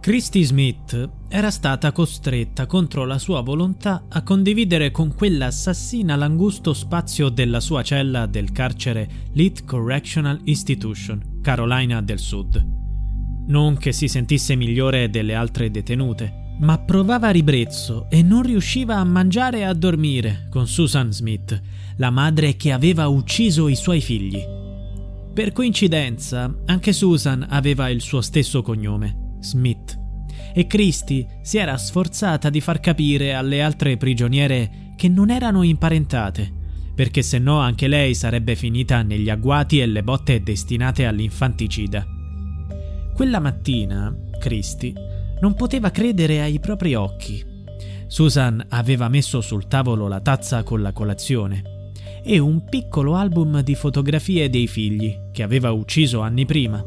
Christy Smith era stata costretta contro la sua volontà a condividere con quell'assassina l'angusto spazio della sua cella del carcere Leith Correctional Institution, Carolina del Sud. Non che si sentisse migliore delle altre detenute, ma provava ribrezzo e non riusciva a mangiare e a dormire con Susan Smith, la madre che aveva ucciso i suoi figli. Per coincidenza, anche Susan aveva il suo stesso cognome, Smith. E Christie si era sforzata di far capire alle altre prigioniere che non erano imparentate, perché se no anche lei sarebbe finita negli agguati e le botte destinate all'infanticida. Quella mattina, Christie non poteva credere ai propri occhi. Susan aveva messo sul tavolo la tazza con la colazione e un piccolo album di fotografie dei figli che aveva ucciso anni prima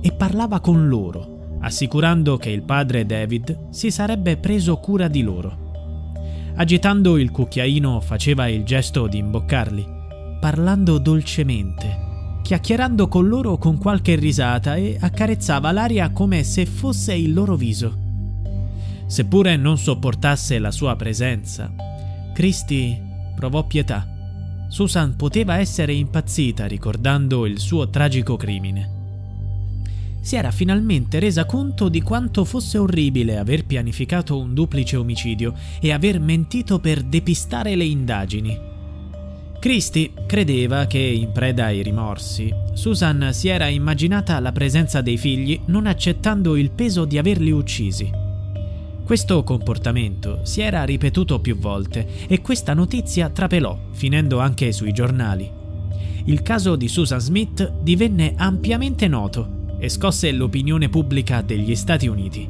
e parlava con loro assicurando che il padre David si sarebbe preso cura di loro. Agitando il cucchiaino faceva il gesto di imboccarli, parlando dolcemente, chiacchierando con loro con qualche risata e accarezzava l'aria come se fosse il loro viso. Seppure non sopportasse la sua presenza, Christy provò pietà. Susan poteva essere impazzita ricordando il suo tragico crimine si era finalmente resa conto di quanto fosse orribile aver pianificato un duplice omicidio e aver mentito per depistare le indagini. Christie credeva che, in preda ai rimorsi, Susan si era immaginata la presenza dei figli non accettando il peso di averli uccisi. Questo comportamento si era ripetuto più volte e questa notizia trapelò, finendo anche sui giornali. Il caso di Susan Smith divenne ampiamente noto e scosse l'opinione pubblica degli Stati Uniti.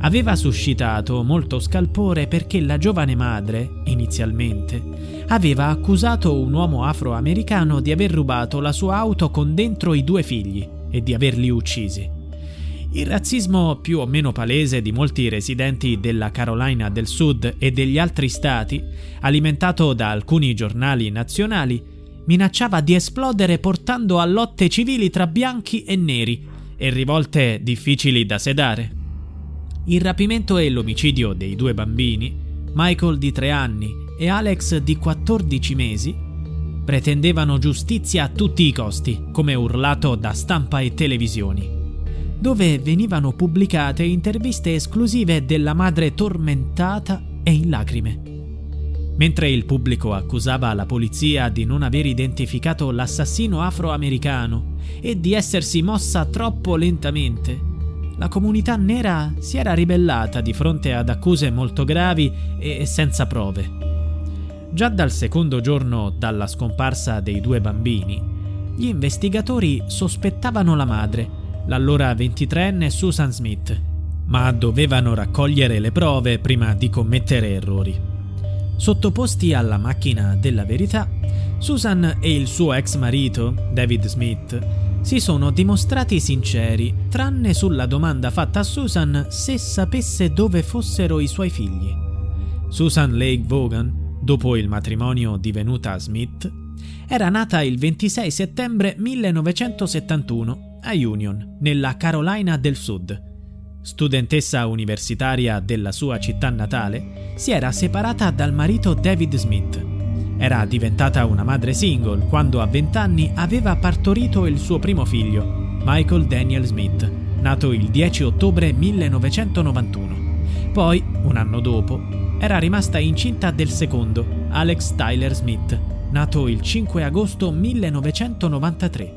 Aveva suscitato molto scalpore perché la giovane madre, inizialmente, aveva accusato un uomo afroamericano di aver rubato la sua auto con dentro i due figli e di averli uccisi. Il razzismo più o meno palese di molti residenti della Carolina del Sud e degli altri stati, alimentato da alcuni giornali nazionali, minacciava di esplodere portando a lotte civili tra bianchi e neri, e rivolte difficili da sedare. Il rapimento e l'omicidio dei due bambini, Michael di 3 anni e Alex di 14 mesi, pretendevano giustizia a tutti i costi, come urlato da stampa e televisioni, dove venivano pubblicate interviste esclusive della madre tormentata e in lacrime. Mentre il pubblico accusava la polizia di non aver identificato l'assassino afroamericano e di essersi mossa troppo lentamente, la comunità nera si era ribellata di fronte ad accuse molto gravi e senza prove. Già dal secondo giorno dalla scomparsa dei due bambini, gli investigatori sospettavano la madre, l'allora 23enne Susan Smith, ma dovevano raccogliere le prove prima di commettere errori. Sottoposti alla macchina della verità, Susan e il suo ex marito, David Smith, si sono dimostrati sinceri, tranne sulla domanda fatta a Susan se sapesse dove fossero i suoi figli. Susan Lake Vaughan, dopo il matrimonio divenuta Smith, era nata il 26 settembre 1971 a Union, nella Carolina del Sud studentessa universitaria della sua città natale, si era separata dal marito David Smith. Era diventata una madre single quando a 20 anni aveva partorito il suo primo figlio, Michael Daniel Smith, nato il 10 ottobre 1991. Poi, un anno dopo, era rimasta incinta del secondo, Alex Tyler Smith, nato il 5 agosto 1993.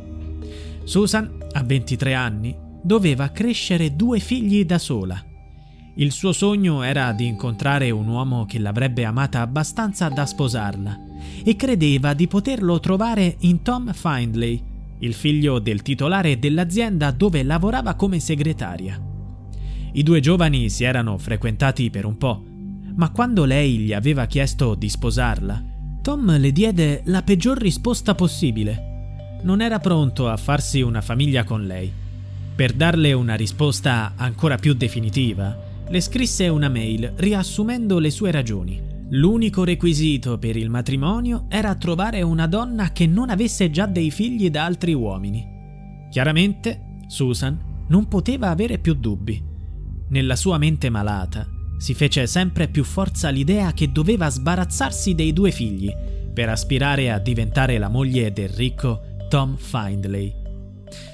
Susan, a 23 anni, doveva crescere due figli da sola. Il suo sogno era di incontrare un uomo che l'avrebbe amata abbastanza da sposarla e credeva di poterlo trovare in Tom Findlay, il figlio del titolare dell'azienda dove lavorava come segretaria. I due giovani si erano frequentati per un po', ma quando lei gli aveva chiesto di sposarla, Tom le diede la peggior risposta possibile. Non era pronto a farsi una famiglia con lei. Per darle una risposta ancora più definitiva, le scrisse una mail riassumendo le sue ragioni. L'unico requisito per il matrimonio era trovare una donna che non avesse già dei figli da altri uomini. Chiaramente, Susan non poteva avere più dubbi. Nella sua mente malata, si fece sempre più forza l'idea che doveva sbarazzarsi dei due figli per aspirare a diventare la moglie del ricco Tom Findlay.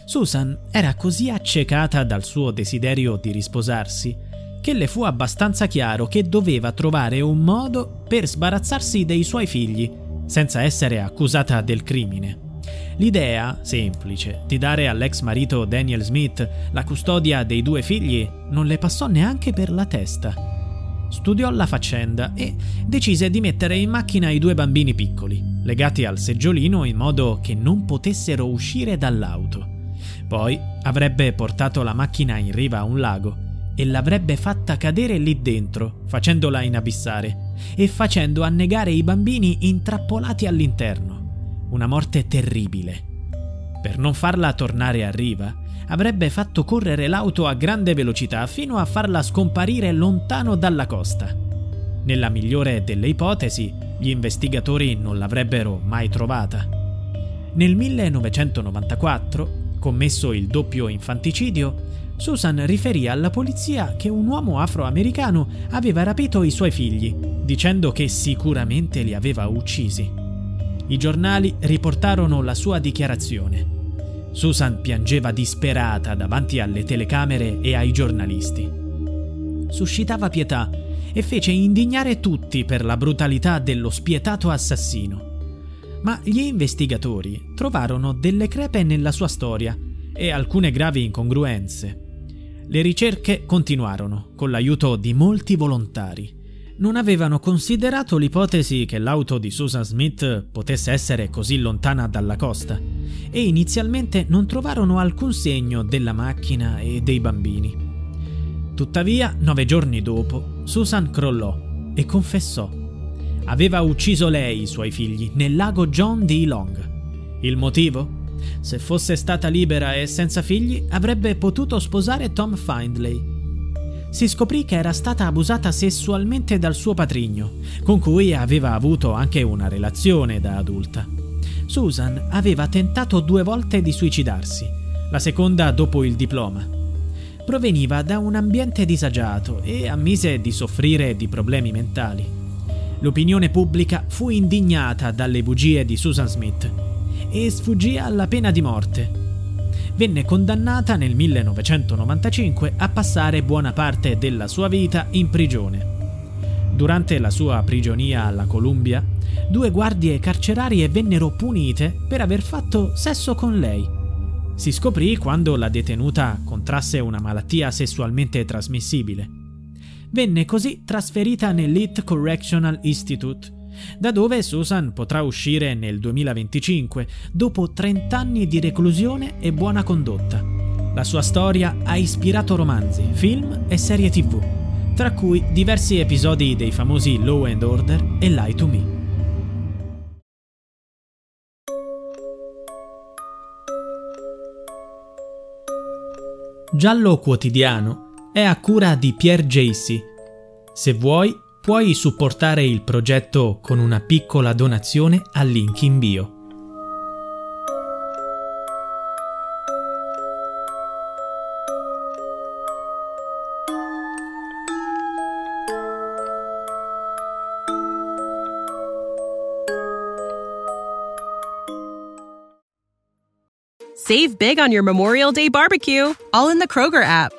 Susan era così accecata dal suo desiderio di risposarsi che le fu abbastanza chiaro che doveva trovare un modo per sbarazzarsi dei suoi figli senza essere accusata del crimine. L'idea, semplice, di dare all'ex marito Daniel Smith la custodia dei due figli non le passò neanche per la testa studiò la faccenda e decise di mettere in macchina i due bambini piccoli, legati al seggiolino in modo che non potessero uscire dall'auto. Poi avrebbe portato la macchina in riva a un lago e l'avrebbe fatta cadere lì dentro, facendola inabissare e facendo annegare i bambini intrappolati all'interno. Una morte terribile. Per non farla tornare a riva, avrebbe fatto correre l'auto a grande velocità fino a farla scomparire lontano dalla costa. Nella migliore delle ipotesi, gli investigatori non l'avrebbero mai trovata. Nel 1994, commesso il doppio infanticidio, Susan riferì alla polizia che un uomo afroamericano aveva rapito i suoi figli, dicendo che sicuramente li aveva uccisi. I giornali riportarono la sua dichiarazione. Susan piangeva disperata davanti alle telecamere e ai giornalisti. Suscitava pietà e fece indignare tutti per la brutalità dello spietato assassino. Ma gli investigatori trovarono delle crepe nella sua storia e alcune gravi incongruenze. Le ricerche continuarono con l'aiuto di molti volontari non avevano considerato l'ipotesi che l'auto di Susan Smith potesse essere così lontana dalla costa e inizialmente non trovarono alcun segno della macchina e dei bambini. Tuttavia, nove giorni dopo, Susan crollò e confessò. Aveva ucciso lei i suoi figli nel lago John D. Long. Il motivo? Se fosse stata libera e senza figli, avrebbe potuto sposare Tom Findlay si scoprì che era stata abusata sessualmente dal suo patrigno, con cui aveva avuto anche una relazione da adulta. Susan aveva tentato due volte di suicidarsi, la seconda dopo il diploma. Proveniva da un ambiente disagiato e ammise di soffrire di problemi mentali. L'opinione pubblica fu indignata dalle bugie di Susan Smith e sfuggì alla pena di morte venne condannata nel 1995 a passare buona parte della sua vita in prigione. Durante la sua prigionia alla Columbia, due guardie carcerarie vennero punite per aver fatto sesso con lei. Si scoprì quando la detenuta contrasse una malattia sessualmente trasmissibile. Venne così trasferita nell'Elite Correctional Institute, da dove Susan potrà uscire nel 2025, dopo 30 anni di reclusione e buona condotta. La sua storia ha ispirato romanzi, film e serie tv, tra cui diversi episodi dei famosi Law and Order e Lie to Me. Giallo Quotidiano è a cura di Pierre Jacy. Se vuoi puoi supportare il progetto con una piccola donazione al link in bio. Save big on your Memorial Day barbecue, all in the Kroger app.